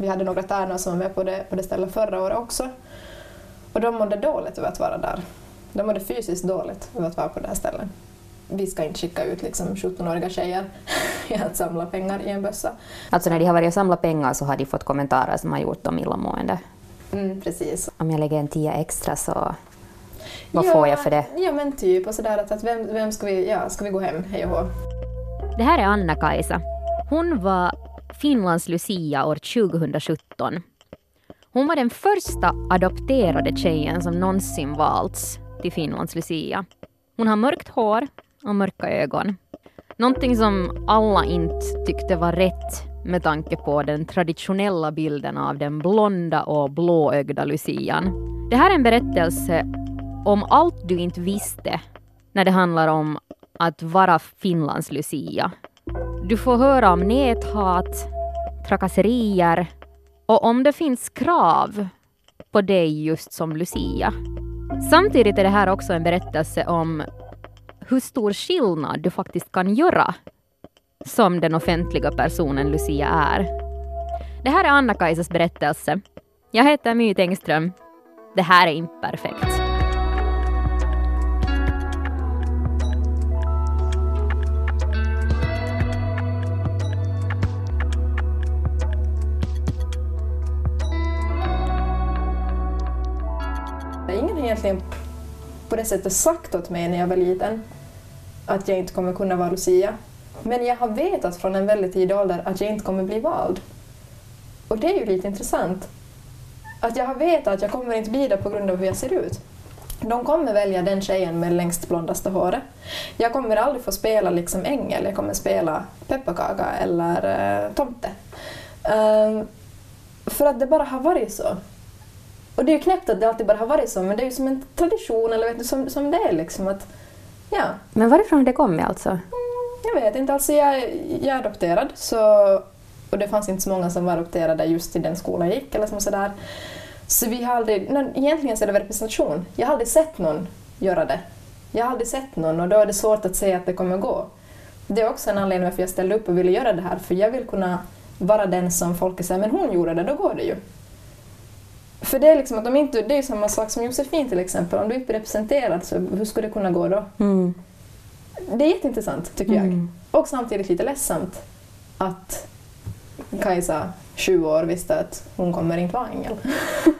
vi hade några tärnor som var med på det, på det stället förra året också. Och de mådde dåligt över att vara där. De mådde fysiskt dåligt över att vara på det här stället. Vi ska inte skicka ut liksom 17-åriga tjejer att samla pengar i en bössa. Alltså när de har varit och samlat pengar så har de fått kommentarer som har gjort dem illamående. Mm, precis. Om jag lägger en tia extra så vad ja, får jag för det? Ja men typ, och sådär att, att vem, vem ska vi, ja, ska vi gå hem, hej och hå. Det här är Anna-Kajsa. Hon var Finlands Lucia år 2017. Hon var den första adopterade tjejen som någonsin valts till Finlands Lucia. Hon har mörkt hår och mörka ögon. Någonting som alla inte tyckte var rätt med tanke på den traditionella bilden av den blonda och blåögda lucian. Det här är en berättelse om allt du inte visste när det handlar om att vara Finlands Lucia. Du får höra om näthat, trakasserier och om det finns krav på dig just som Lucia. Samtidigt är det här också en berättelse om hur stor skillnad du faktiskt kan göra som den offentliga personen Lucia är. Det här är Anna-Kajsas berättelse. Jag heter My Tengström. Det här är Imperfekt. perfekt. Egentligen på det sättet sagt åt mig när jag var liten att jag inte kommer kunna vara Lucia. Men jag har vetat från en väldigt tidig ålder att jag inte kommer bli vald. Och det är ju lite intressant. Att jag har vetat att jag kommer inte bli det på grund av hur jag ser ut. De kommer välja den tjejen med längst blondaste håret. Jag kommer aldrig få spela liksom ängel, jag kommer spela pepparkaka eller uh, tomte. Uh, för att det bara har varit så. Och det är ju knäppt att det alltid bara har varit så, men det är ju som en tradition, eller vet du, som, som det är liksom att, ja. Men varifrån det kommer alltså? Mm, jag vet inte, alltså jag, jag är adopterad, så, och det fanns inte så många som var adopterade just i den skolan jag gick, eller som sådär. Så vi har aldrig, nej, egentligen så är det representation. Jag har aldrig sett någon göra det. Jag har aldrig sett någon och då är det svårt att säga att det kommer gå. Det är också en anledning varför jag ställde upp och ville göra det här, för jag vill kunna vara den som folk säger, men hon gjorde det, då går det ju. För det är liksom att om inte, det är samma sak som Josefin till exempel, om du inte är representerad så hur skulle det kunna gå då? Mm. Det är jätteintressant tycker jag. Mm. Och samtidigt lite ledsamt att Kajsa, 20 år, visste att hon kommer inte vara ängel.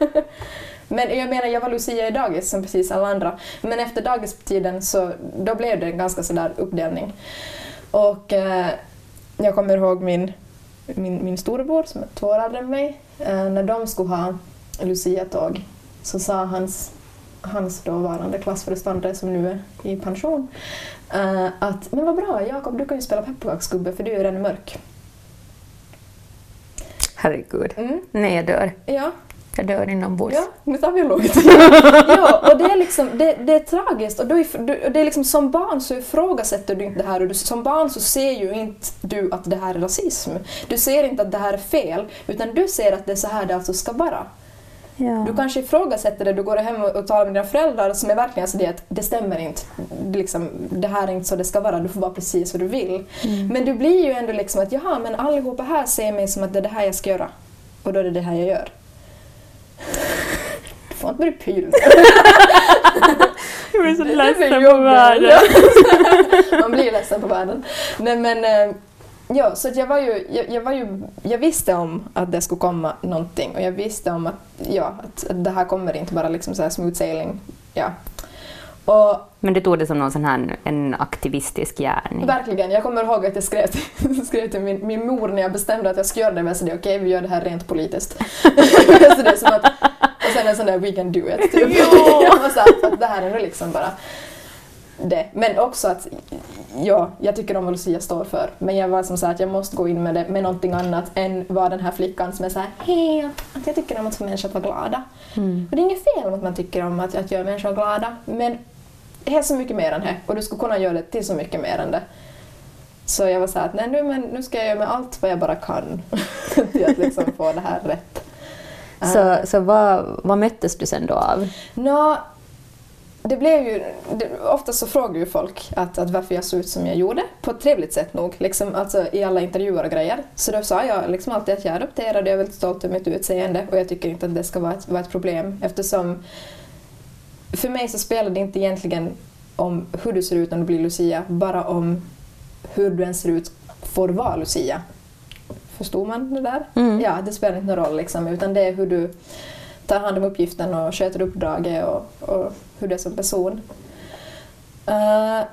Men jag menar, jag var Lucia i dagis som precis alla andra. Men efter dagistiden så då blev det en ganska sådär uppdelning. Och eh, jag kommer ihåg min, min, min storebror som är två år äldre än mig. Eh, när de skulle ha Lucia-tåg så sa hans, hans dåvarande klassföreståndare som nu är i pension eh, att men vad bra Jakob, du kan ju spela pepparkaksgubbe för du är redan mörk. Herregud. Mm. Nej, jag dör. Ja, Jag dör inombords. Ja, nu tar vi lugnt. ja, och det är, liksom, det, det är tragiskt. Och du, du, det är liksom, som barn så ifrågasätter du inte det här och du, som barn så ser ju inte du att det här är rasism. Du ser inte att det här är fel, utan du ser att det är så här det alltså ska vara. Ja. Du kanske ifrågasätter det, du går hem och talar med dina föräldrar som är verkligen alltså det att det stämmer inte. Det, liksom, det här är inte så det ska vara, du får vara precis vad du vill. Men du blir ju ändå liksom att jaha, men allihopa här ser mig som att det är det här jag ska göra. Och då är det det här jag gör. Du får inte börja pyla. Jag blir så ledsen på världen. Man blir ledsen på världen. Nej, men, eh, ja, så att jag, var ju, jag, jag, var ju, jag visste om att det skulle komma någonting och jag visste om att, ja, att, att det här kommer inte bara liksom så här smooth sailing. Ja. Och Men du tog det som någon sån här en aktivistisk gärning. verkligen, jag kommer ihåg att jag skrev till, skrev till min, min mor när jag bestämde att jag skulle göra det. Men jag sa okej vi gör det här rent politiskt. så det är som att, och sen en sån där we can do it. Typ. jag var så här, att det här är nog liksom bara det. Men också att ja, jag tycker om vad Lucia står för. Men jag var som så att jag måste gå in med det med någonting annat än vad den här flickan som är så här hej, att jag tycker om att få människor att vara glada. Mm. Och det är inget fel om att man tycker om att, att göra människor glada, men det är så mycket mer än det och du skulle kunna göra det till så mycket mer än det. Så jag var så här att nej, nu, men nu ska jag göra med allt vad jag bara kan till att liksom få det här rätt. Så, så vad, vad möttes du sen då av? Nå, det blev ju, det, ofta så frågar ju folk att, att varför jag såg ut som jag gjorde, på ett trevligt sätt nog, liksom, alltså, i alla intervjuer och grejer. Så då sa jag liksom alltid att jag är adopterad och jag är väldigt stolt över mitt utseende och jag tycker inte att det ska vara ett, vara ett problem eftersom för mig så spelar det inte egentligen om hur du ser ut när du blir Lucia, bara om hur du ens ser ut får vara Lucia. Förstod man det där? Mm. Ja, det spelar inte någon roll liksom, utan det är hur du tar hand om uppgiften och sköter uppdraget och, och hur det är som person. Uh,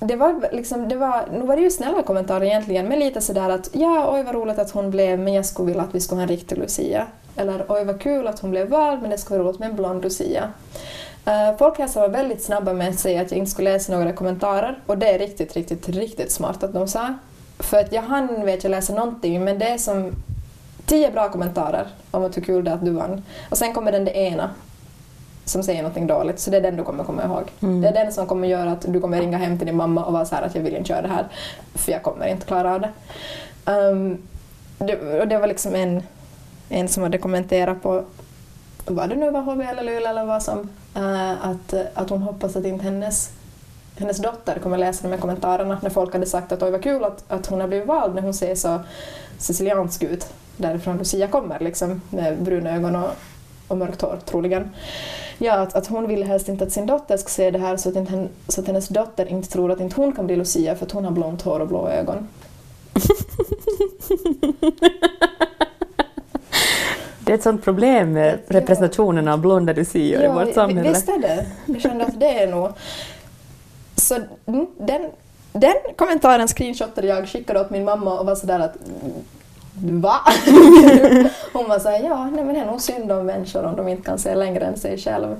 det var liksom, det var, nu var det ju snälla kommentarer egentligen, men lite sådär att ja, oj vad roligt att hon blev, men jag skulle vilja att vi skulle ha en riktig Lucia. Eller oj vad kul att hon blev vald, men det skulle vara roligt med en blond Lucia. Eh, uh, Folkhälsan var väldigt snabba med att säga att jag inte skulle läsa några kommentarer och det är riktigt, riktigt, riktigt smart att de sa. För att jag hann vet jag läsa någonting, men det är som tio bra kommentarer om att hur kul det är att du vann. Och sen kommer den det ena som säger någonting dåligt, så det är den du kommer komma ihåg. Mm. Det är den som kommer göra att du kommer ringa hem till din mamma och vara så här att jag vill inte göra det här, för jag kommer inte klara av det. Um, det och det var liksom en, en som hade kommenterat på, vad det nu var, HV eller LUL eller vad som, uh, att, att hon hoppas att inte hennes hennes dotter kommer läsa de här kommentarerna när folk hade sagt att oj vad kul att, att hon har blivit vald när hon ser så siciliansk ut därifrån Lucia kommer, liksom, med bruna ögon och, och mörkt hår troligen. Ja, att, att hon vill helst inte att sin dotter ska se det här så att, inte, så att hennes dotter inte tror att inte hon kan bli Lucia för att hon har blont hår och blå ögon. Det är ett sånt problem med representationen av blonda lucior i vårt samhälle. Visst är det. Jag kände att det är nog... Så mm, den, den kommentaren screenshotade jag, skickade åt min mamma och var sådär att Va? Hon var såhär, ja, nej men det är nog synd om människor om de inte kan se längre än sig själv.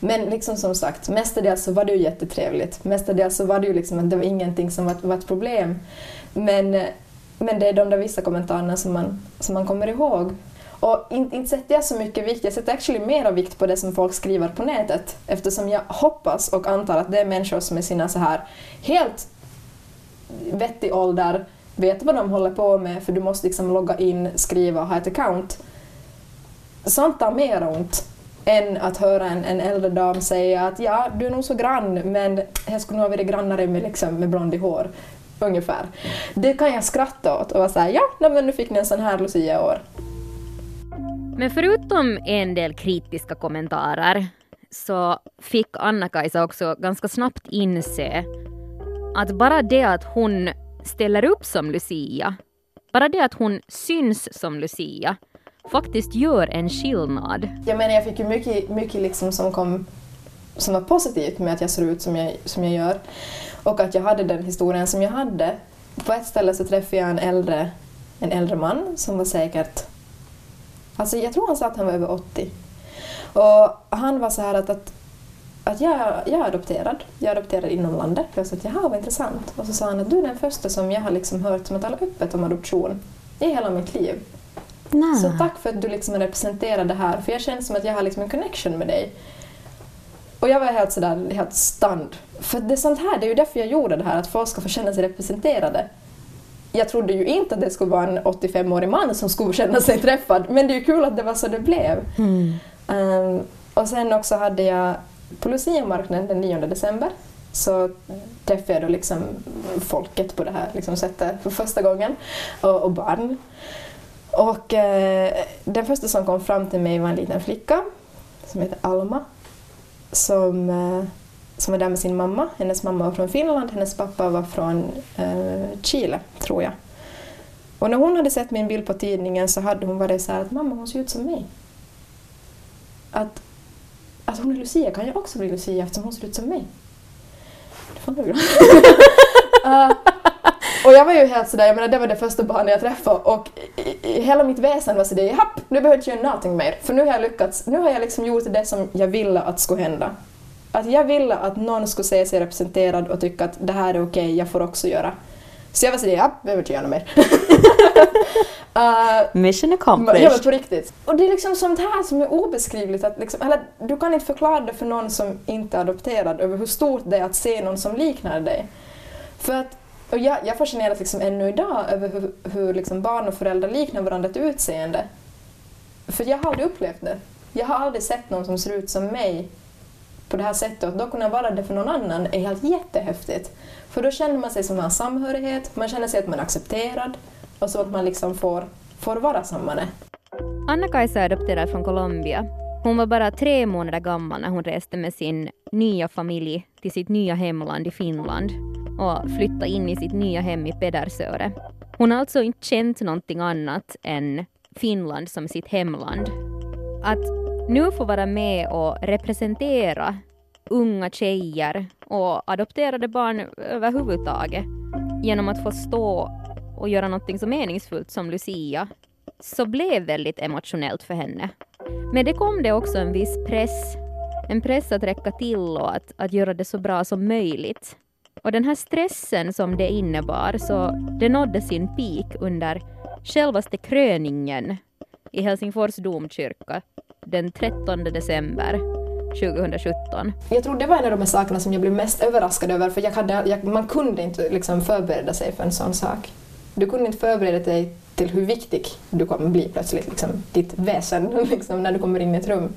Men liksom som sagt, mestadels så var det ju jättetrevligt. Mestadels så var det ju liksom att det var ingenting som var, var ett problem. Men, men det är de där vissa kommentarerna som man, som man kommer ihåg. Och inte, inte sätter jag så mycket vikt, jag sätter actually mera vikt på det som folk skriver på nätet eftersom jag hoppas och antar att det är människor som är sina så här helt vettig ålder veta vad de håller på med för du måste liksom logga in, skriva och ha ett account. Sånt tar mer ont än att höra en, en äldre dam säga att ja, du är nog så grann men jag skulle nog ha varit grannare med, liksom, med blond i hår. Ungefär. Det kan jag skratta åt och vara såhär, ja, nej, men nu fick ni en sån här Lucia år. Men förutom en del kritiska kommentarer så fick Anna-Kajsa också ganska snabbt inse att bara det att hon ställer upp som Lucia, bara det att hon syns som Lucia, faktiskt gör en skillnad. Jag menar, jag fick ju mycket, mycket liksom som kom som var positivt med att jag ser ut som jag, som jag gör och att jag hade den historien som jag hade. På ett ställe så träffade jag en äldre, en äldre man som var säkert, alltså jag tror han sa att han var över 80. Och han var så här att, att att jag, jag är adopterad. Jag är adopterad inom landet. Jag sa att jaha, vad intressant. Och så sa han att du är den första som jag har liksom hört som talar öppet om adoption i hela mitt liv. Nej. Så tack för att du liksom representerar det här, för jag känner som att jag har liksom en connection med dig. Och jag var helt sådär, helt stand. För det är sånt här, det är ju därför jag gjorde det här, att folk ska få känna sig representerade. Jag trodde ju inte att det skulle vara en 85-årig man som skulle känna sig träffad, men det är ju kul att det var så det blev. Mm. Um, och sen också hade jag på Lucia-marknaden den 9 december så träffade jag då liksom folket på det här liksom sättet för första gången och, och barn. Och eh, den första som kom fram till mig var en liten flicka som heter Alma som, eh, som var där med sin mamma. Hennes mamma var från Finland, hennes pappa var från eh, Chile, tror jag. Och när hon hade sett min bild på tidningen så hade hon varit så här att mamma hon ser ut som mig. Att att hon är Lucia, kan jag också bli Lucia eftersom hon ser ut som mig? Det får du uh, Och jag var ju helt sådär, jag menar det var det första barnet jag träffade och i, i, hela mitt väsen var sådär, japp, nu behöver jag inte göra någonting mer för nu har jag lyckats, nu har jag liksom gjort det som jag ville att skulle hända. Att jag ville att någon skulle se sig representerad och tycka att det här är okej, jag får också göra. Så jag var sådär, ja, jag behöver inte göra mer. uh, Mission accomplished. Ja, men på riktigt. Och det är liksom sånt här som är obeskrivligt. Att liksom, eller, du kan inte förklara det för någon som inte är adopterad över hur stort det är att se någon som liknar dig. För att, och jag, jag fascineras liksom ännu idag över hur, hur liksom barn och föräldrar liknar varandra till utseende. För jag har aldrig upplevt det. Jag har aldrig sett någon som ser ut som mig på det här sättet och då kunna vara det för någon annan är helt jättehäftigt. För då känner man sig som en samhörighet, man känner sig att man är accepterad och så att man liksom får, får vara sammane. Anna-Kajsa är adopterad från Colombia. Hon var bara tre månader gammal när hon reste med sin nya familj till sitt nya hemland i Finland och flyttade in i sitt nya hem i Pedersöre. Hon har alltså inte känt någonting annat än Finland som sitt hemland. Att nu få vara med och representera unga tjejer och adopterade barn överhuvudtaget genom att få stå och göra någonting så meningsfullt som Lucia så blev väldigt emotionellt för henne. Men det kom det också en viss press, en press att räcka till och att, att göra det så bra som möjligt. Och den här stressen som det innebar, så det nådde sin peak under självaste kröningen i Helsingfors domkyrka den 13 december 2017. Jag tror det var en av de sakerna som jag blev mest överraskad över för jag hade, jag, man kunde inte liksom förbereda sig för en sån sak. Du kunde inte förbereda dig till hur viktig du kommer bli plötsligt, liksom, ditt väsen, liksom, när du kommer in i ett rum.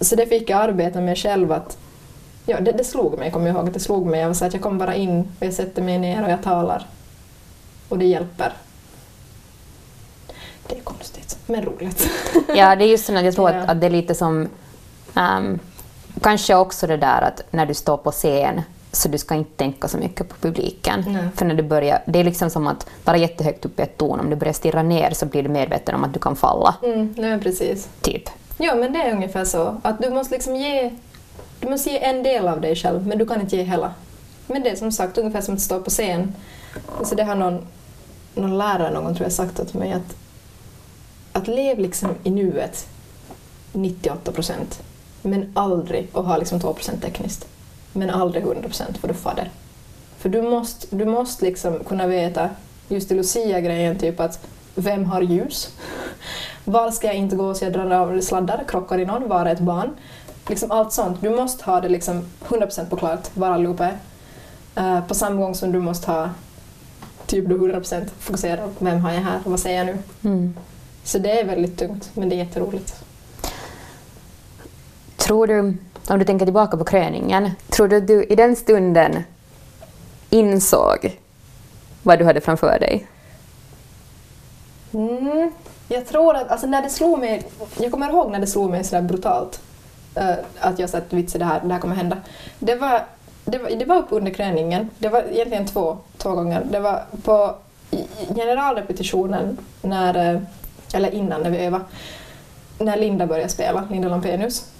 Så det fick jag arbeta med själv att Ja, det, det slog mig, kommer jag ihåg. att Det slog mig. Jag var så att jag kommer bara in och jag sätter mig ner och jag talar. Och det hjälper. Det är konstigt, men roligt. Ja, det är just så att jag tror att, att det är lite som... ehm, kanske också det där att när du står på scen så du ska inte tänka så mycket på publiken. Nej. För när du börjar, det är liksom som att vara jättehögt upp i ett torn. Om du börjar stirra ner så blir du medveten om att du kan falla. Mm, nej, precis. Typ. Ja, men det är ungefär så. Att du måste liksom ge, du måste ge en del av dig själv, men du kan inte ge hela. Men det är som sagt ungefär som att stå på scen. Alltså det har någon, någon lärare någon gång tror jag sagt åt mig att, att lev liksom i nuet 98 procent, men aldrig, och ha liksom 2 procent tekniskt, men aldrig 100 procent för du får det. För du måste, du måste liksom kunna veta, just i Lucia-grejen, typ att vem har ljus? Var ska jag inte gå så jag drar av sladdar, krockar i någon, var är ett barn? Liksom allt sånt. Du måste ha det liksom 100% på klart var allihopa är. Eh, på samma gång som du måste ha typ du 100% fokuserad. Vem har jag här? Vad säger jag nu? Mm. Så det är väldigt tungt, men det är jätteroligt. Tror du, om du tänker tillbaka på kröningen, tror du att du i den stunden insåg vad du hade framför dig? Mm, jag tror att, alltså när det slog mig, jag kommer ihåg när det slog mig sådär brutalt uh, att jag sa att vitsen det här, det här kommer hända. Det var, det var, det var upp under kröningen, det var egentligen två, två gånger. Det var på generalrepetitionen, när, eh, eller innan när vi övade, när Linda började spela, Linda Lampenius.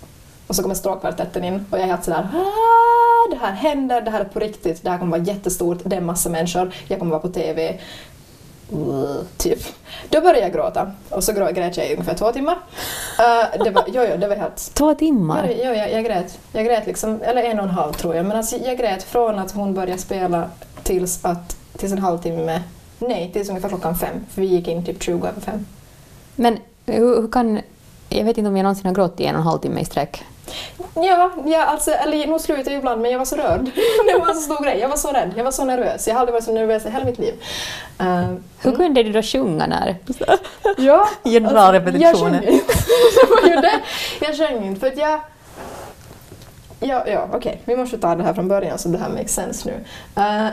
Och så kommer stråkkvartetten in och jag är helt sådär "Ah, det här händer, det här är på riktigt, det här kommer vara jättestort, det är massa människor, jag kommer vara på TV. Uh, typ. Då började jag gråta och så grät jag i ungefär två timmar. Uh, det var, jo, jo, det var helt... Två timmar? jo, jag, jag grät. Jag grät liksom, eller en och en halv tror jag. Men alltså, jag grät från att hon började spela tills, att, tills en halvtimme, nej, tills ungefär klockan fem. För vi gick in typ 20 över fem. Men hur, hur kan... Jag vet inte om jag någonsin har gråtit i en och en halv timme i sträck. Ja, ja alltså, eller nog slutade jag ibland men jag var så rörd. det var en så stor grej. Jag var så rädd, jag var så nervös. Jag har aldrig varit så nervös i hela mitt liv. Uh, Hur kunde du då sjunga när... Ja, Generalrepetitionen. Alltså, jag sjöng inte. det var ju det. Jag sjöng inte för att jag... Ja, ja okej. Vi måste ta det här från början så det här makes sense nu. Eh,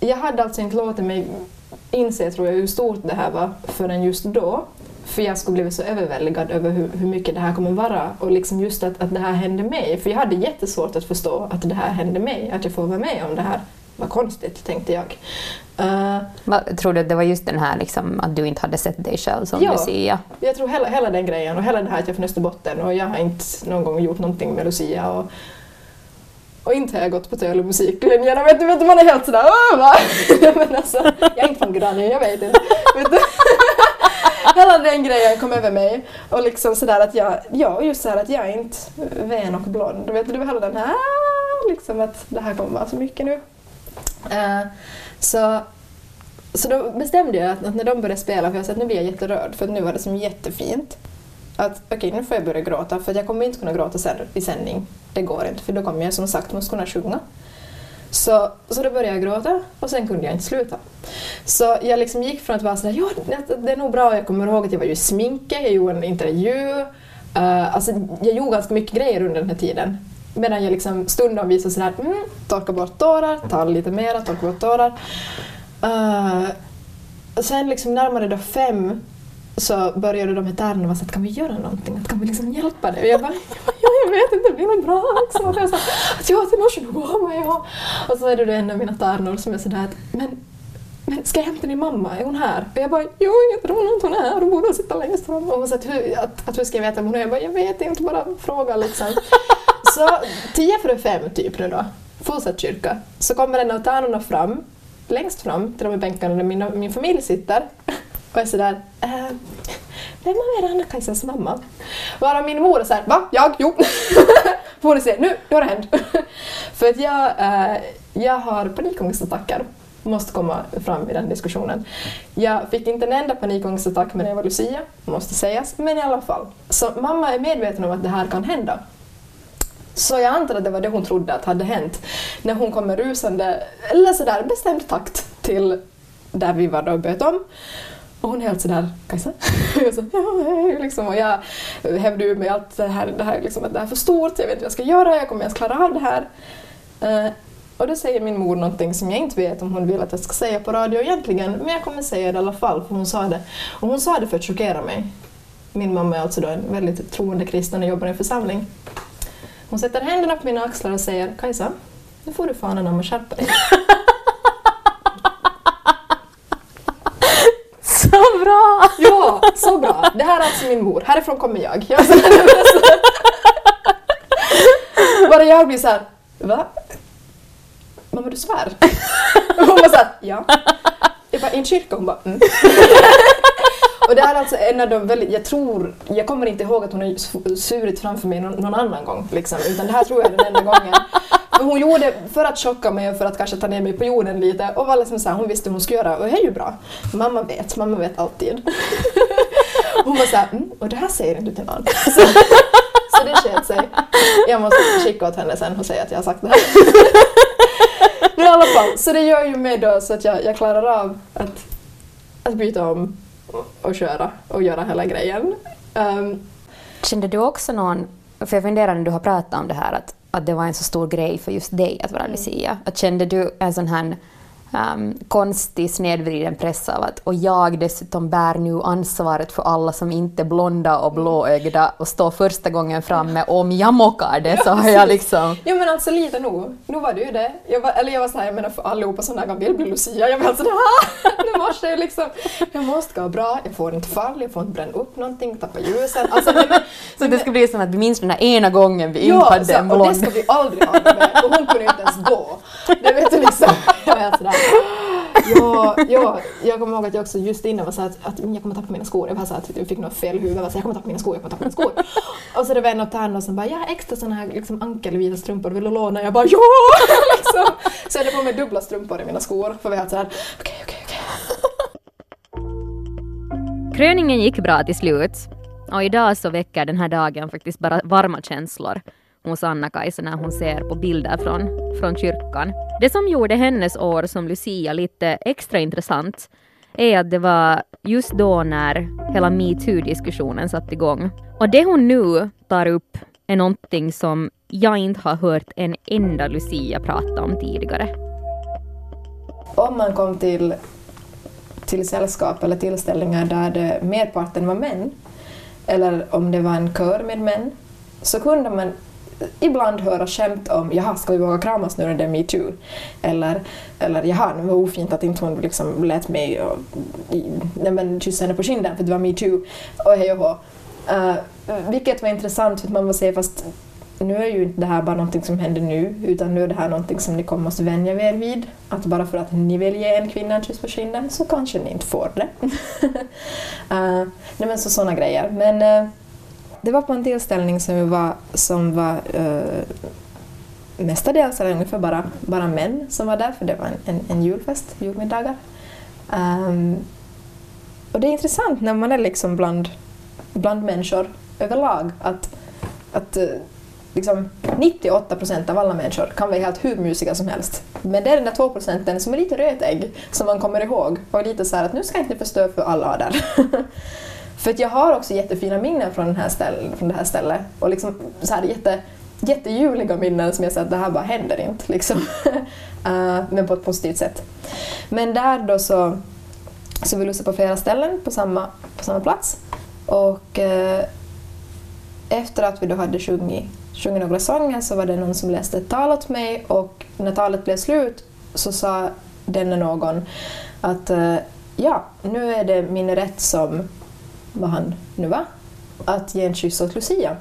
jag hade alltså inte låtit mig inse, tror jag, hur stort det här var förrän just då. För jag skulle blivit så överväldigad över hur, hur mycket det här kommer vara och liksom just att, att det här hände mig. För jag hade jättesvårt att förstå att det här hände mig, att jag får vara med om det här. Vad konstigt, tänkte jag. Vad, tror du att det var just den här liksom, att du inte hade sett dig själv som Ja. Lucia? Jag tror hela, hela den grejen och hela det här att jag från Österbotten och jag har inte någon gång gjort någonting med Lucia och, och inte har jag gått på töl och musiklinjen. Vet du, vet du, man är helt sådär Åh, va? Men alltså, Jag är inte från Granny, jag vet inte. Hela den grejen kom över mig och liksom sådär att jag, ja just såhär att jag är inte vän och blond. Vet du, hela den här liksom att det här kommer vara så mycket nu. Uh, så så då bestämde jag att, att när de började spela, för jag sa att nu blir jag jätterörd för att nu var det som jättefint. Att okej, nu får jag börja gråta för att jag kommer inte kunna gråta sen i sändning. Det går inte för då kommer jag som sagt måste kunna sjunga. Så, så då började jag gråta och sen kunde jag inte sluta. Så jag liksom gick från att vara sådär, ja det- är nog bra, jag kommer ihåg att jag var ju i sminket, jag gjorde en intervju Uh, alltså, jag gjorde ganska mycket grejer under den här tiden. Medan jag liksom stundom visade sådär, mm, torka bort tårar, ta lite mera, torka bort tårar. Uh, sen liksom närmare då fem så började de här tärnorna vara så att kan vi göra någonting? Att kan vi liksom hjälpa dig? Och jag bara, ja, jag vet inte, det blir nog bra liksom. Och jag sa att ja, det måste nog gå med. Ja. Och så är det då en av mina tärnor som är sådär att men, men ska jag hämta din mamma? Är hon här? Och jag bara, jo, jag tror inte hon är här. Hon borde sitta längst fram. Och hon sa att hur, att, att hur ska jag veta om hon är? Jag bara, jag vet inte, bara fråga liksom. Så tio före fem typ nu då, fullsatt kyrka, så kommer en av tärnorna fram, längst fram till de bänkarna där min, min familj sitter och jag är sådär, äh, vem av er är Anna-Kajsas mamma? Varav min mor är såhär, va? Jag? Jo! Får ni se, nu, nu har det hänt. För att jag, eh, jag har panikångestattacker måste komma fram i den diskussionen. Jag fick inte en enda panikångestattack när jag var Lucia, måste sägas, men i alla fall. Så mamma är medveten om att det här kan hända. Så jag antar att det var det hon trodde att hade hänt när hon kommer rusande, eller sådär bestämd takt till där vi var då och böt om. Och hon är helt sådär, Kajsa? jag så, ja, liksom, och jag hävdar ur mig allt det här, det här liksom, att det här är för stort, jag vet inte vad jag ska göra, jag kommer ens klara av det här. Uh, och då säger min mor någonting som jag inte vet om hon vill att jag ska säga på radio egentligen, men jag kommer säga det i alla fall, för hon sa det. Och hon sa det för att chockera mig. Min mamma är alltså då en väldigt troende kristen och jobbar i en församling. Hon sätter händerna på mina axlar och säger Kajsa, nu får du fan anamma skärpa dig. Så bra! Ja, så bra. Det här är alltså min mor. Härifrån kommer jag. jag Bara jag blir såhär, va? Mamma du svär? Hon bara såhär, ja. Jag bara, i en kyrka? Hon bara, mm. Och det här är alltså en av de väldigt, jag tror, jag kommer inte ihåg att hon har surit framför mig någon, någon annan gång, liksom, utan det här tror jag är den enda gången. För hon gjorde det för att chocka mig och för att kanske ta ner mig på jorden lite och var liksom så här, hon visste hur hon skulle göra och det är ju bra. Mamma vet, mamma vet alltid. Hon var såhär, mm, och det här säger inte till någon. Så, så det sket sig. Jag måste skicka åt henne sen och säga att jag har sagt det här. Men i alla fall, så det gör ju mig då så att jag, jag klarar av att, att byta om och köra och göra hela grejen. Um, Kände du också någon, för jag funderar när du har pratat om det här, att, att det var en så stor grej för just dig att vara mm. Lucia. Att kände du en sån här um, konstig snedvriden press av att och jag dessutom bär nu ansvaret för alla som inte är blonda och blåögda och står första gången framme och om jag mockar det så har jag liksom... Ja men alltså lite nog, nu var det ju det. Jag var, eller jag var såhär, jag menar för allihopa som där vill bli Lucia, jag var alltså nu måste jag liksom, jag måste gå bra, jag får inte fall, jag får inte bränna upp någonting, tappa ljuset. Alltså, men, så det ska bli som att vi minns den där ena gången vi inte ja, hade en blond. Ja, och det ska vi aldrig ha med, och hon kunde inte ens gå. Det vet du liksom. Jag var sådär, jag kommer ihåg att jag också just innan var så att, att jag kommer tappa mina skor. Jag var så att jag fick något fel huvud. Jag var så jag kommer tappa mina skor, jag kommer tappa mina skor. och så det var en av tärnorna som bara, jag har extra sådana här liksom, ankelvita strumpor, vill du låna? Jag bara, ja! liksom. Så jag hade på mig dubbla strumpor i mina skor. För vi hade såhär, okej, okej, okej. Kröningen gick bra till slut. Och idag så väcker den här dagen faktiskt bara varma känslor hos Anna-Kajsa när hon ser på bilder från, från kyrkan. Det som gjorde hennes år som Lucia lite extra intressant är att det var just då när hela metoo-diskussionen satte igång. Och det hon nu tar upp är någonting som jag inte har hört en enda Lucia prata om tidigare. Om man kom till, till sällskap eller tillställningar där det, merparten var män, eller om det var en kör med män, så kunde man ibland höra skämt om ”jaha, ska vi våga kramas nu när det är metoo?” eller, eller ”jaha, det var ofint att inte hon liksom lät mig och, nej, men, kyssa henne på kinden för det var metoo” och hej och hå. Uh, vilket var intressant för att man var säga fast nu är ju inte det här bara någonting som händer nu utan nu är det här någonting som ni kommer måste vänja er vid. Att bara för att ni vill ge en kvinna en kyss på kinden så kanske ni inte får det. uh, nej men så sådana grejer. Men uh, det var på en tillställning som var, som var uh, mestadels, eller ungefär bara, bara män som var där, för det var en, en, en julfest, julmiddagar. Um, och det är intressant när man är liksom bland, bland människor överlag att, att eh, liksom 98 procent av alla människor kan vara helt hur musiga som helst. Men det är den där 2 procenten som är lite rötägg som man kommer ihåg och lite så här att nu ska jag inte förstöra för alla där. För att jag har också jättefina minnen från, den här ställen, från det här stället. Och liksom så här jätte, jättejuliga minnen som jag säger att det här bara händer inte. Liksom. uh, men på ett positivt sätt. Men där då så, så vi lussade på flera ställen på samma, på samma plats. Och uh, efter att vi då hade sjungit, sjungit några sånger så var det någon som läste ett tal åt mig och när talet blev slut så sa denne någon att uh, ja, nu är det min rätt som, vad han nu var, att ge en kyss åt Lucia.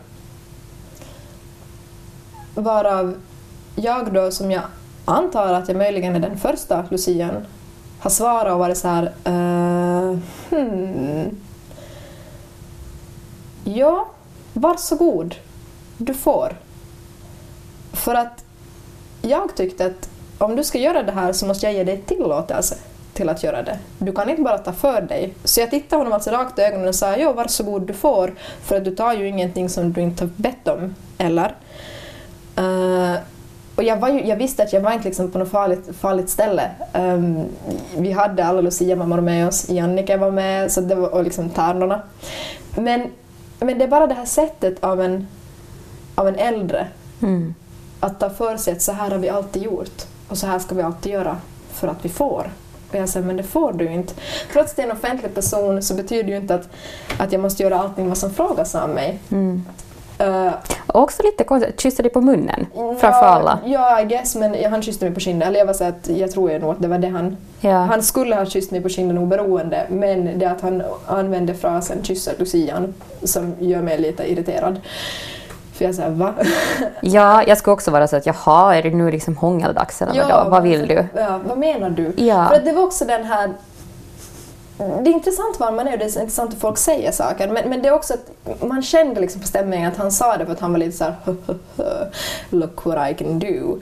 Varav jag då, som jag antar att jag möjligen är den första Lucian, har svarat och varit så här uh, hmm. Ja, varsågod. Du får. För att jag tyckte att om du ska göra det här så måste jag ge dig tillåtelse till att göra det. Du kan inte bara ta för dig. Så jag tittade honom alltså rakt i ögonen och sa jo, varsågod du får, för att du tar ju ingenting som du inte har bett om, eller? Uh, och jag, var ju, jag visste att jag var inte liksom på något farligt, farligt ställe. Um, vi hade alla Lucia-mammor med oss, Jannike var med så det var, och liksom tärnorna. Men, men det är bara det här sättet av en, av en äldre mm. att ta för sig att så här har vi alltid gjort och så här ska vi alltid göra för att vi får. Och jag säger, men det får du inte. Trots att jag är en offentlig person så betyder det ju inte att, att jag måste göra allting vad som frågas av mig. Mm. Uh, också lite konstigt, kysste dig på munnen framför ja, alla? Ja, I guess, men han kysste mig på kinden. Eller jag var så att jag tror nog att det var det han... Ja. Han skulle ha kysst mig på kinden oberoende, men det att han använde frasen kyssa lucian som gör mig lite irriterad. För jag säger va? ja, jag skulle också vara så att jaha, är det nu liksom hångeldags eller ja, vadå? Vad vill du? Ja, vad menar du? Ja. För det var också den här det är intressant var man är och det är intressant hur folk säger saker. Men, men det är också att man kände liksom på stämningen att han sa det för att han var lite så här look what I can do.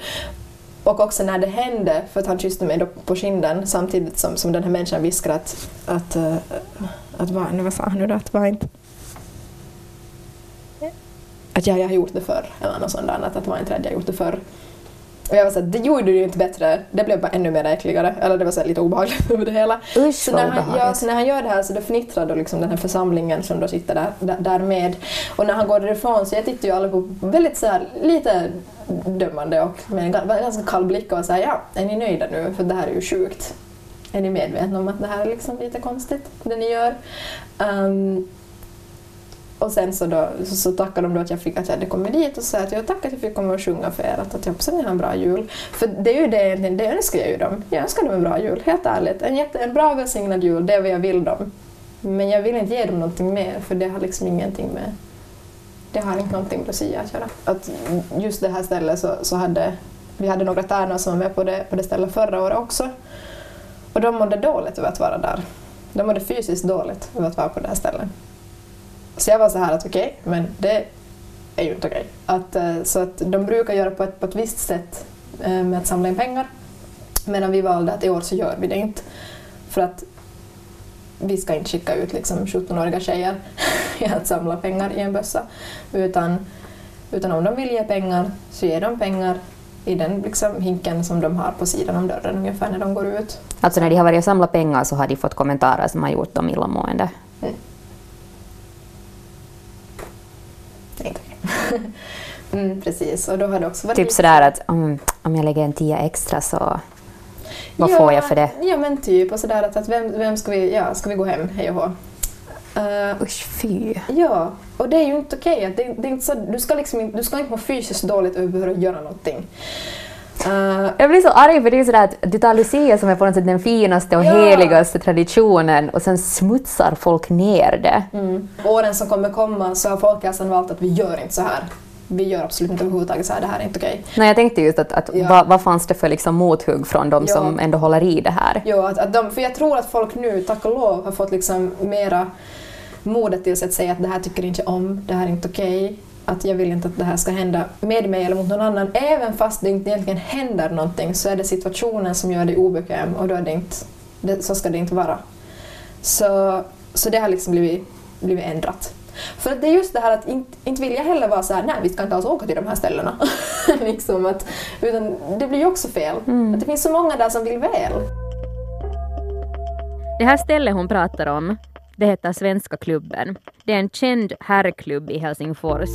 Och också när det hände, för att han kysste mig på kinden samtidigt som, som den här människan viskade att, att, uh, att vad, vad sa han nu då, att var inte att ja, jag har gjort det förr, eller något sånt där, att, att var inte rädd, jag har gjort det förr. Och jag var såhär, det gjorde du ju inte bättre, det blev bara ännu mer äckligare. Eller det var så lite obehagligt över det hela. Usch, så, när han, ja, så när han gör det här så då fnittrar då liksom den här församlingen som då sitter där, där, där med. Och när han går därifrån så jag tittar ju alla på väldigt så här, lite dömande och med en ganska kall blick och säger ja, är ni nöjda nu? För det här är ju sjukt. Är ni medvetna om att det här är liksom lite konstigt, det ni gör? Um, och sen så, då, så, så tackade de då att jag, fick, att jag hade kommit dit och sa att jag tackar att jag fick komma och sjunga för er, att, att jag hoppas att ni har en bra jul. För det är ju det, det önskar jag ju dem. Jag önskar dem en bra jul, helt ärligt. En, jätte, en bra välsignad jul, det är vad jag vill dem. Men jag vill inte ge dem någonting mer, för det har liksom ingenting med det har inte någonting med Lucia att göra. Att just det här stället så, så hade vi hade några tärnor som var med på det, på det stället förra året också. Och de mådde dåligt över att vara där. De mådde fysiskt dåligt över att vara på det här stället. Så jag var så här att okej, okay, men det är ju inte okej. Okay. Eh, så att de brukar göra på ett, på ett visst sätt eh, med att samla in pengar. Medan vi valde att i år så gör vi det inte. För att vi ska inte skicka ut liksom 17-åriga tjejer att samla pengar i en bössa. Utan, utan om de vill ge pengar så ger de pengar i den liksom hinken som de har på sidan om dörren ungefär när de går ut. Alltså när de har varit och samlat pengar så har de fått kommentarer som har gjort dem illamående? Mm. mm, precis, och då har det också varit... Typ sådär att om, om jag lägger en tia extra så vad ja, får jag för det? Ja men typ, och sådär att, att vem, vem ska vi, ja, ska vi gå hem, hej och hå? Uh, Usch, fy. Ja, och det är ju inte okej. Okay. Det, det, är inte så, du, ska liksom, du ska inte må fysiskt dåligt över att göra någonting. Uh, jag blir så arg för det är sådär att du tar Lucia som är på något sätt den finaste och ja. heligaste traditionen och sen smutsar folk ner det. Mm. Åren som kommer komma så har folkhälsan valt att vi gör inte så här. Vi gör absolut inte överhuvudtaget så här, det här är inte okej. Nej, jag tänkte just att, att ja. vad, vad fanns det för liksom mothugg från de ja. som ändå håller i det här? Jo, att, att de, för jag tror att folk nu, tack och lov, har fått liksom mera modet till sig att säga att det här tycker inte om, det här är inte okej att jag vill inte att det här ska hända med mig eller mot någon annan. Även fast det inte egentligen händer någonting så är det situationen som gör dig obekväm och då är det inte, det, så ska det inte vara. Så, så det har liksom blivit, blivit ändrat. För det är just det här att inte, inte vill jag heller vara så här, nej vi ska inte alls åka till de här ställena. liksom att, utan det blir ju också fel. Mm. Att det finns så många där som vill väl. Det här stället hon pratar om det heter Svenska klubben. Det är en känd herrklubb i Helsingfors.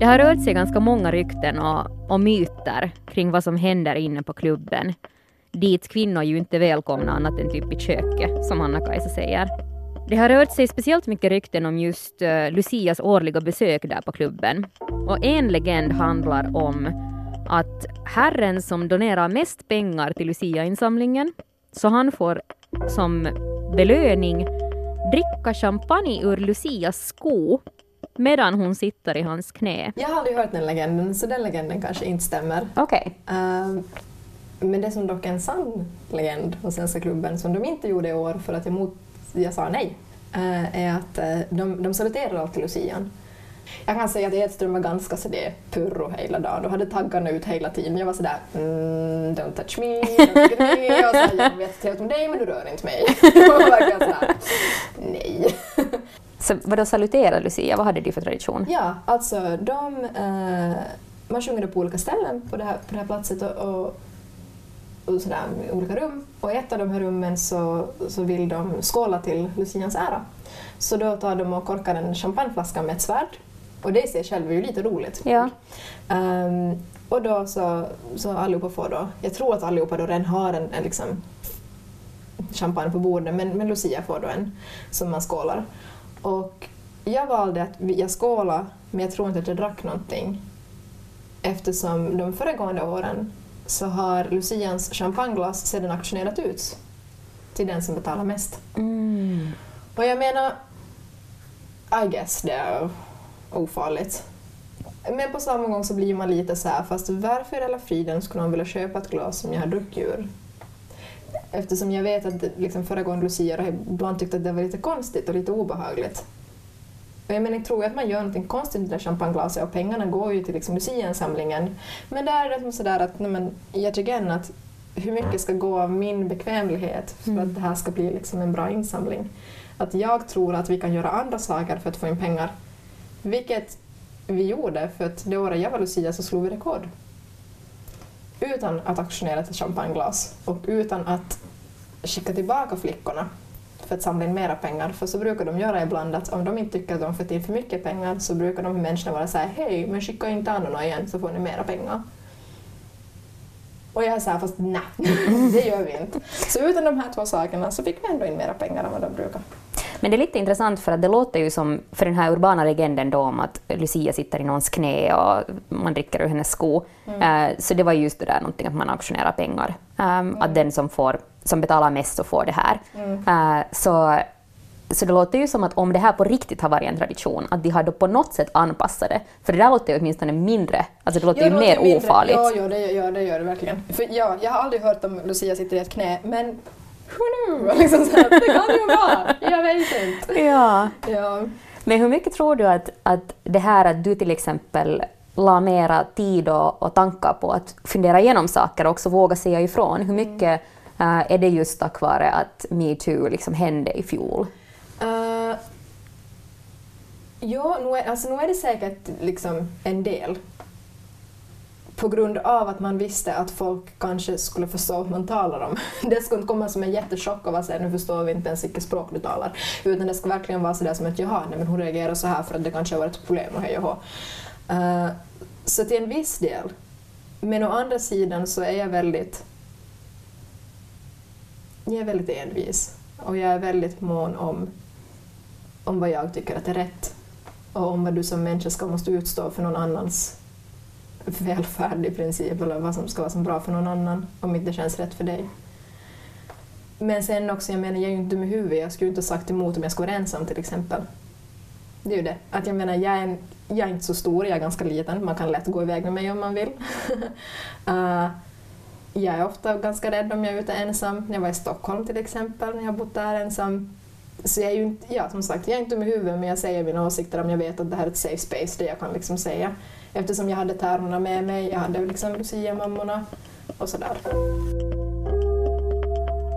Det har rört sig ganska många rykten och, och myter kring vad som händer inne på klubben. Dit kvinnor ju inte välkomna annat än typ i köket, som Anna-Kajsa säger. Det har rört sig speciellt mycket rykten om just uh, Lucias årliga besök där på klubben. Och en legend handlar om att herren som donerar mest pengar till Lucia-insamlingen, så han får som belöning dricka champagne ur Lucias sko medan hon sitter i hans knä. Jag har aldrig hört den legenden, så den legenden kanske inte stämmer. Okej. Uh, men det som dock är en sann legend hos Svenska klubben, som de inte gjorde i år för att jag, mot, jag sa nej, uh, är att uh, de, de saluterar alltid Lucian. Jag kan säga att Edström var ganska sådär purro hela dagen. Du hade taggarna ut hela tiden. Jag var sådär mm, “don't touch me, don't look at me” och så “jag vet jättetrevligt om dig men du rör inte mig”. Verkligen sådär nej. Så vadå salutera Lucia, vad hade de för tradition? Ja, alltså de... Uh, man sjunger på olika ställen på det här, på det här platset och, och, och sådär, olika rum. Och i ett av de här rummen så, så vill de skåla till Lucians ära. Så då tar de och korkar en champagneflaska med ett svärd. Och det i sig själv är ju lite roligt. Ja. Um, och då så, så allihopa får då, jag tror att allihopa då redan har en, en liksom champagne på bordet, men, men Lucia får då en som man skålar. Och jag valde att jag skåla, men jag tror inte att jag drack någonting. Eftersom de föregående åren så har Lucians champagneglas sedan auktionerat ut till den som betalar mest. Mm. Och jag menar, I guess det ofarligt. Men på samma gång så blir man lite så här, fast varför i hela friden skulle någon vilja köpa ett glas som jag har druckit ur? Eftersom jag vet att liksom föregående Lucia ibland tyckt att det var lite konstigt och lite obehagligt. Och jag menar, jag tror att man gör något konstigt med det där champagneglaset och pengarna går ju till liksom Lucia-insamlingen. Men där är det sådär att, nej men, yet again, att hur mycket ska gå av min bekvämlighet för Mm. att det här ska bli liksom en bra insamling? Att jag tror att vi kan göra andra saker för att få in pengar. Vilket vi gjorde, för att det året jag var Lucia så slog vi rekord. Utan att auktionera ett champagneglas och utan att skicka tillbaka flickorna för att samla in mera pengar. För så brukar de göra ibland att om de inte tycker att de får till för mycket pengar så brukar de människorna vara säga hej, men skicka inte annorna igen så får ni mera pengar. Och jag är fast nej, det gör vi inte. Så utan de här två sakerna så fick vi ändå in mera pengar än vad de brukar. Men det är lite intressant för att det låter ju som, för den här urbana legenden då om att Lucia sitter i någons knä och man dricker ur hennes sko. Eh, så det var just det där någonting att man auktionerar pengar. Um, Att den som, får, som betalar mest så får det här. Eh, så, så det låter ju som att om det här på riktigt har varit en tradition, att de har då på något sätt anpassat det. För det där låter ju åtminstone mindre, alltså det låter Ja, ju det mer låter mindre- ofarligt. Ja, ja, det, ja, det gör det verkligen. För, ja, jag har aldrig hört om Lucia sitter i ett knä, men Liksom så här, det kan ju vara, jag vet inte. Ja. Ja. Men hur mycket tror du att, att det här att du till exempel la mera tid och, och tankar på att fundera igenom saker och också våga säga ifrån, hur mycket eh, är det just tack vare att metoo liksom hände i fjol? Uh, ja, nu är, alltså, nu är det säkert liksom en del. På grund av att man visste att folk kanske skulle förstå vad man talar om. Det skulle inte komma som en jättechock och vara säga nu förstår vi inte ens vilket språk du talar. Utan det skulle verkligen vara sådär som att jaha, nej, men hon reagerar så här för att det kanske har varit ett problem och hej och hå. Uh, Så till en viss del. Men å andra sidan så är jag väldigt jag är väldigt envis och jag är väldigt mån om, om vad jag tycker att är rätt och om vad du som människa ska måste utstå för någon annans välfärd i princip eller vad som ska vara som bra för någon annan om inte det känns rätt för dig. Men sen också, jag menar jag är ju inte dum i huvudet, jag skulle ju inte ha sagt emot om jag skulle vara ensam till exempel. Det är ju det, att jag menar jag är, en, jag är inte så stor, jag är ganska liten, man kan lätt gå iväg med mig om man vill. uh, jag är ofta ganska rädd om jag är ute ensam. När jag var i Stockholm till exempel, när jag bott där ensam. Så jag är ju inte, ja som sagt, jag är inte dum i huvudet men jag säger mina åsikter om jag vet att det här är ett safe space där jag kan liksom säga. Eftersom jag hade tärnorna med mig, jag hade liksom Lucia-mammorna och sådär.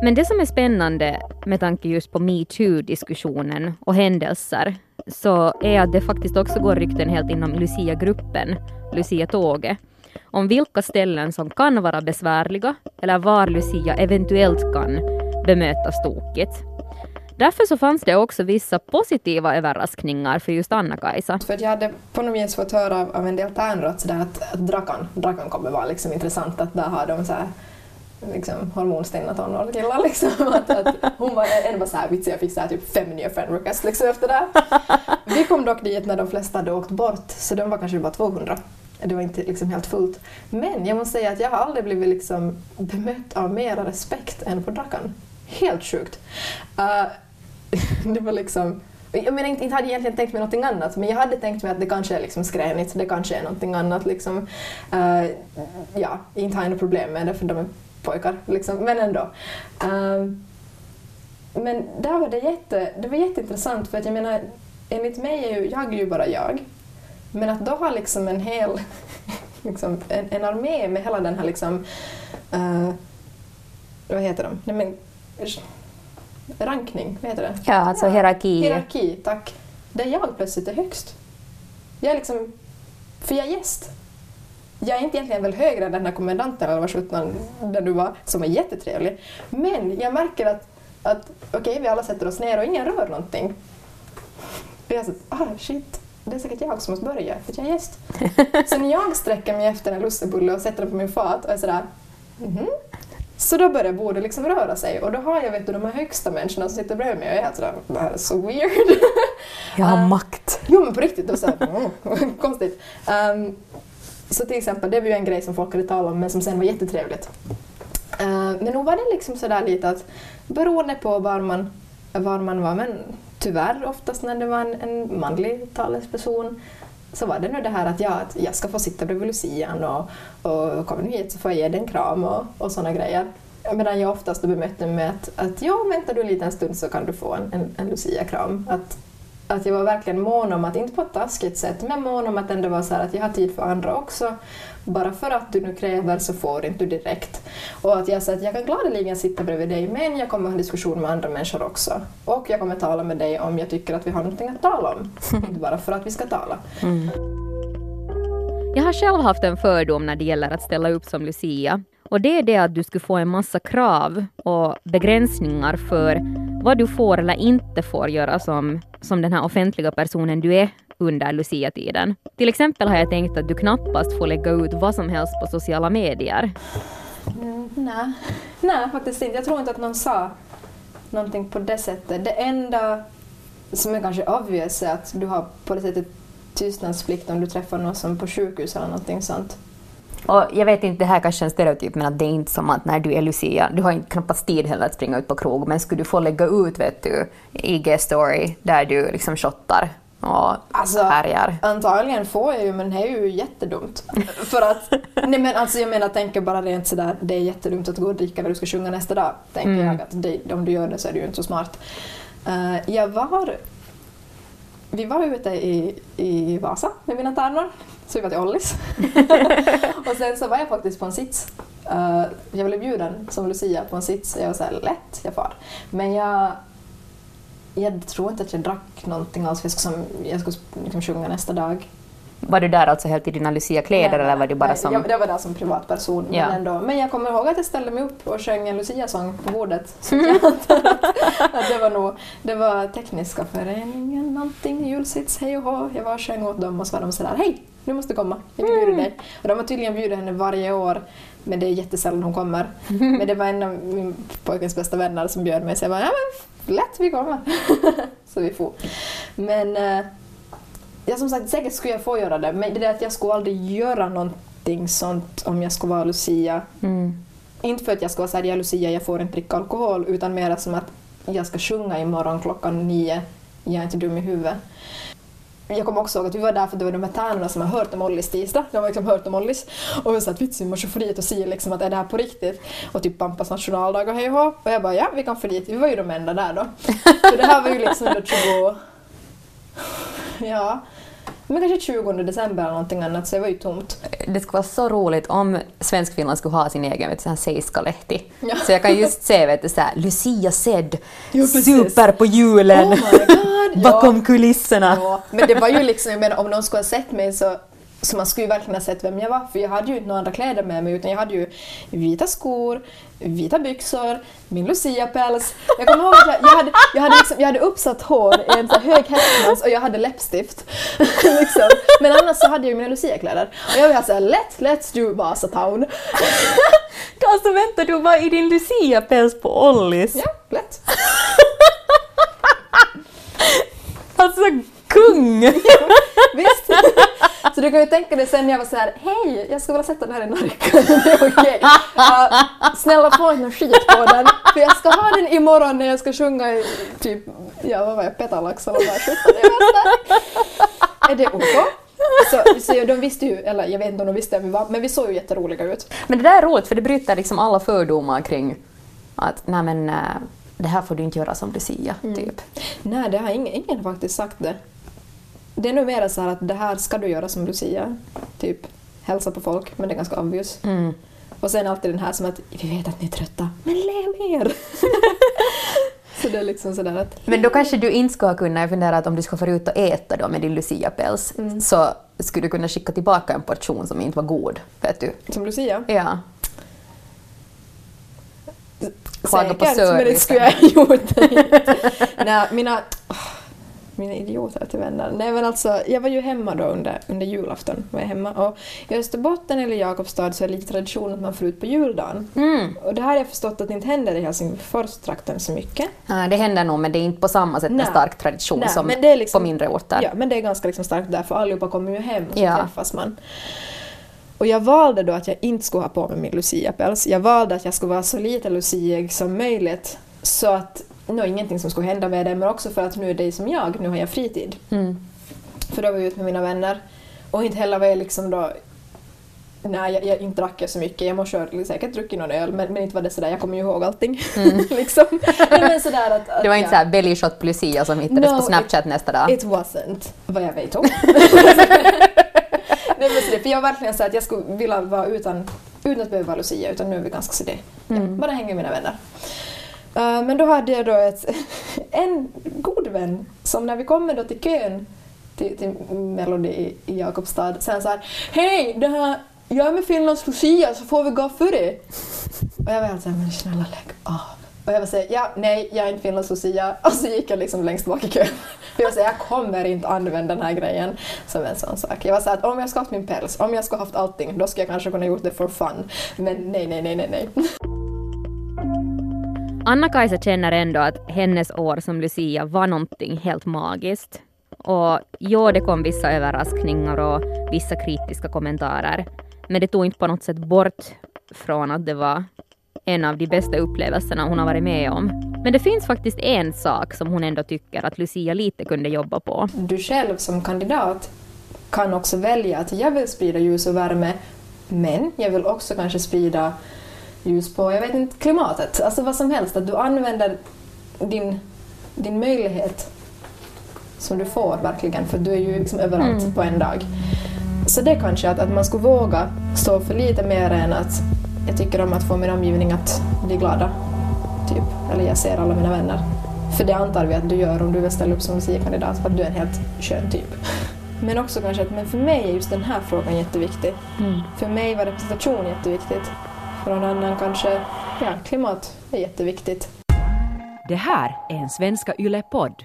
Men det som är spännande med tanke just på metoo-diskussionen och händelser så är att det faktiskt också går rykten helt inom Lucia-gruppen, Lucia-tåget, om vilka ställen som kan vara besvärliga eller var Lucia eventuellt kan bemötas tokigt. Därför så fanns det också vissa positiva överraskningar för just Anna-Kajsa. För jag hade på något vis fått höra av, en del tärnor att, sådär att, att Drakan, Drakan kommer vara liksom intressant, att där har de så här liksom, hormonstinna tonårskillar. Liksom. Att, att hon var en var så här vitsig, jag fick så här, typ fem nya friend requests liksom, efter det. Vi kom dock dit när de flesta hade åkt bort, så de var kanske bara 200. Det var inte liksom helt fullt. Men jag måste säga att jag har aldrig blivit liksom bemött av mera respekt än på Drakan. Helt sjukt. Uh, det var liksom... Jag menar, inte, inte hade jag egentligen tänkt mig någonting annat, men jag hade tänkt mig att det kanske är liksom skränigt, det kanske är någonting annat. Liksom. Uh, ja, inte har jag något problem med det, för de är pojkar, liksom. men ändå. Uh, men där var det, jätte, det var jätteintressant, för att jag menar, enligt mig är ju jag är ju bara jag. Men att då ha liksom en hel liksom, en, en armé med hela den här liksom, uh, vad heter de? Nej, men, rankning, vad heter det? Ja, alltså hierarki. Hierarki, tack. Där jag plötsligt är högst. Jag är liksom, för jag är gäst. Jag är inte egentligen väl högre än den här kommendanten eller vad sjutton den du var, som är jättetrevlig. Men jag märker att, att okej, okay, vi alla sätter oss ner och ingen rör någonting. Och jag så, ah shit, det är säkert jag som måste börja, för jag är gäst. så när jag sträcker mig efter en lussebulle och sätter den på min fat och är sådär, mm -hmm. Så då börjar bordet liksom röra sig och då har jag vet du, de här högsta människorna som sitter bredvid mig och jag är helt sådär, det här är så weird. Jag har uh, makt. Jo men på riktigt, det var såhär, mm, konstigt. Um, så till exempel, det var ju en grej som folk hade talat om men som sen var jättetrevligt. Uh, men nog var det liksom sådär lite att beroende på var man, var man var, men tyvärr oftast när det var en, en manlig talesperson så var det nu det här att, ja, att jag ska få sitta bredvid Lucian och, och kommer du hit så får jag ge dig en kram och, och sådana grejer. Medan jag oftast bemötte mig med att, att ja, väntar du en liten stund så kan du få en, en, en Lucia-kram. Att, att jag var verkligen mån om att, inte på ett taskigt sätt, men mån om att ändå vara så här att jag har tid för andra också bara för att du nu kräver så får inte du direkt. Och att jag säger att jag kan gladeligen sitta bredvid dig men jag kommer ha en diskussion med andra människor också. Och jag kommer tala med dig om jag tycker att vi har någonting att tala om. inte bara för att vi ska tala. Mm. Jag har själv haft en fördom när det gäller att ställa upp som Lucia. Och det är det att du skulle få en massa krav och begränsningar för vad du får eller inte får göra som, som den här offentliga personen du är under Lucia-tiden. Till exempel har jag tänkt att du knappast får lägga ut vad som helst på sociala medier. Mm, nej. nej, faktiskt inte. Jag tror inte att någon sa någonting på det sättet. Det enda som är kanske obvious är att du har på det sättet tystnadsplikt om du träffar någon som på sjukhus eller någonting sånt. Och jag vet inte, det här kanske är en stereotyp, men att det är inte som att när du är Lucia, du har inte knappast tid heller att springa ut på krog, men skulle du få lägga ut, vet du, IG-story där du liksom shottar och alltså, härjar. Antagligen får jag ju men det är ju jättedumt. För att, nej men alltså jag menar tänker bara rent sådär, det är jättedumt att gå och dricka när du ska sjunga nästa dag. Tänker mm. jag att det, om du gör det så är det ju inte så smart. Uh, jag var, vi var ute i, i Vasa med mina tärnor, så vi var till Ollis. och sen så var jag faktiskt på en sits. Uh, jag blev bjuden som Lucia på en sits, jag var såhär lätt, jag far. Men jag jag tror inte att jag drack någonting alls, för jag skulle, jag skulle liksom sjunga nästa dag. Var du där alltså helt i dina Lucia-kläder eller var du bara nej, som... Jag, jag var där som privatperson. Ja. Men, ändå. men jag kommer ihåg att jag ställde mig upp och sjöng en Lucia-sång på bordet. Så jag att, att det var nog det var Tekniska föreningen, någonting, julsits, hej och hå. Jag var och sjöng åt dem och så var de sådär, hej, du måste komma, jag vill bjuda dig. Och de har tydligen bjudit henne varje år men det är jättesällan hon kommer. Men det var en av min pojkens bästa vänner som bjöd mig så jag bara, ja men lätt vi kommer. så vi får. Men eh, ja, som sagt, säkert skulle jag få göra det, men det är att jag skulle aldrig göra någonting sånt om jag skulle vara Lucia. Mm. Inte för att jag ska vara såhär, jag är Lucia, jag får inte dricka alkohol, utan mer som att jag ska sjunga imorgon klockan nio, jag är inte dum i huvudet jag kommer också ihåg att vi var där för det var de här tärnorna som har hört om Ollis tisdag. De har liksom hört om Ollis. Och vi sa att vi måste få dit och se liksom att är det här på riktigt? Och typ Pampas nationaldag och hej och Och jag bara ja, vi kan få dit. Vi var ju de enda där då. Så det här var ju liksom då 20... Ja, men kanske 20 december eller någonting annat, så det var ju tomt. Det skulle vara så roligt om Svenskfinland skulle ha sin egen vet, Seiska-lehti. Ja. Så jag kan just se vet du, så här, Lucia Sed, super på julen, oh bakom ja. kulisserna. Ja. Men det var ju liksom, jag menar om någon skulle ha sett mig så Så man skulle ju verkligen ha sett vem jag var, för jag hade ju inte några andra kläder med mig utan jag hade ju vita skor, vita byxor, min luciapäls. Jag kommer ihåg att jag, jag, hade, jag, hade liksom, jag hade uppsatt hår i en så hög hästmans och jag hade läppstift. liksom. Men annars så hade jag ju mina luciakläder. Och jag var såhär, let, let's do Vasatown. Alltså vänta, du var i din Lucia-päls på Ollis. Ja, lätt. Alltså kung! Du kan ju tänka dig sen när jag var så här, hej, jag skulle vilja sätta den här i Narica. Det är okej. Uh, snälla få inte skit på den, för jag ska ha den imorgon när jag ska sjunga i typ, ja vad var jag, Petalax eller vad det. Är det OK? Så, så de visste ju, eller jag vet inte om de visste vem vi var, men vi såg ju jätteroliga ut. Men det där är roligt för det bryter liksom alla fördomar kring att nej men eh, det här får du inte göra som Lucia, typ. Nej, det har ingen, ingen faktiskt sagt det. Det är nog mer så att det här ska du göra som Lucia. Typ hälsa på folk, men det är ganska obvious. Mm. Och sen alltid den här som att vi vet att ni är trötta, men le mer! så det är liksom sådär att... Men då kanske du inte skulle ha kunnat, jag funderar att om du ska få ut och äta då med din Lucia-päls så skulle du kunna skicka tillbaka en portion som inte var god, vet du. Som Lucia? Ja. Klaga på Säkert, men det skulle jag ha gjort. Nej, mina... åh, Mina idioter till vänner. Nej men alltså, jag var ju hemma då under, under julafton. Var jag hemma. Och I Österbotten eller Jakobstad så är det lite tradition att man får ut på juldagen. Mm. Och det här har jag förstått att det inte händer i Helsingfors-trakten så mycket. Ja, det händer nog, men det är inte på samma sätt en Nej. stark tradition Nej, som liksom- på mindre orter. Ja, men det är ganska liksom starkt där för allihopa kommer ju hem och så Ja. träffas man. Och jag valde då att jag inte skulle ha på mig min luciapäls. Jag valde att jag skulle vara så lite luciig som möjligt. Så att, nå ingenting som skulle hända med det, men också för att nu är det som jag, nu har jag fritid. Mm. För då var jag ute med mina vänner. Och inte heller var jag liksom då... Nej, jag, jag inte drack jag så mycket. Jag måste ha säkert druckit någon öl, men, men inte var det sådär, jag kommer ju ihåg allting. liksom. Nej, men sådär att, att Mm. Det var inte såhär belly shot på Lucia som hittades No, på Snapchat nästa dag. It wasn't, vad jag vet om. Nej, men så det, för jag var verkligen så att jag skulle vilja vara utan, utan att behöva vara Lucia, utan nu är vi ganska så det. Ja, bara hänga med mina vänner. Eh, men då hade jag då ett, en god vän som när vi kommer då till kön till, till Melody i, Jakobstad sen så här Hej, det här, jag är med Finlands Lucia så får vi gå före. Och jag var helt såhär, men snälla lägg av. Och jag var såhär, ja, nej, jag är inte Finlands Lucia. Och så gick jag liksom längst bak i kön. För jag var såhär, jag kommer inte använda den här grejen som en sån sak. Jag var såhär att om jag ska haft min päls, om jag ska haft allting, då ska jag kanske kunna gjort det for fun. Men nej, nej, nej, nej, nej. Anna-Kajsa känner ändå att hennes år som Lucia var någonting helt magiskt. Och ja, det kom vissa överraskningar och vissa kritiska kommentarer. Men det tog inte på något sätt bort från att det var en av de bästa upplevelserna hon har varit med om. Men det finns faktiskt en sak som hon ändå tycker att Lucia lite kunde jobba på. Du själv som kandidat kan också välja att jag vill sprida ljus och värme, men jag vill också kanske sprida ljus på, jag vet inte, klimatet. Alltså vad som helst, att du använder din, din möjlighet som du får verkligen, för du är ju liksom överallt på en dag. Så det kanske att, att man skulle våga stå för lite mer än att jag tycker om att få min omgivning att bli glada. Typ. Eller jag ser alla mina vänner. För det antar vi att du gör om du vill ställa upp som musikkandidat för att du är en helt skön typ. Men också kanske att men för mig är just den här frågan jätteviktig. För mig var representation jätteviktigt. För någon annan kanske ja, klimat är jätteviktigt. Det här är en Svenska Yle-podd.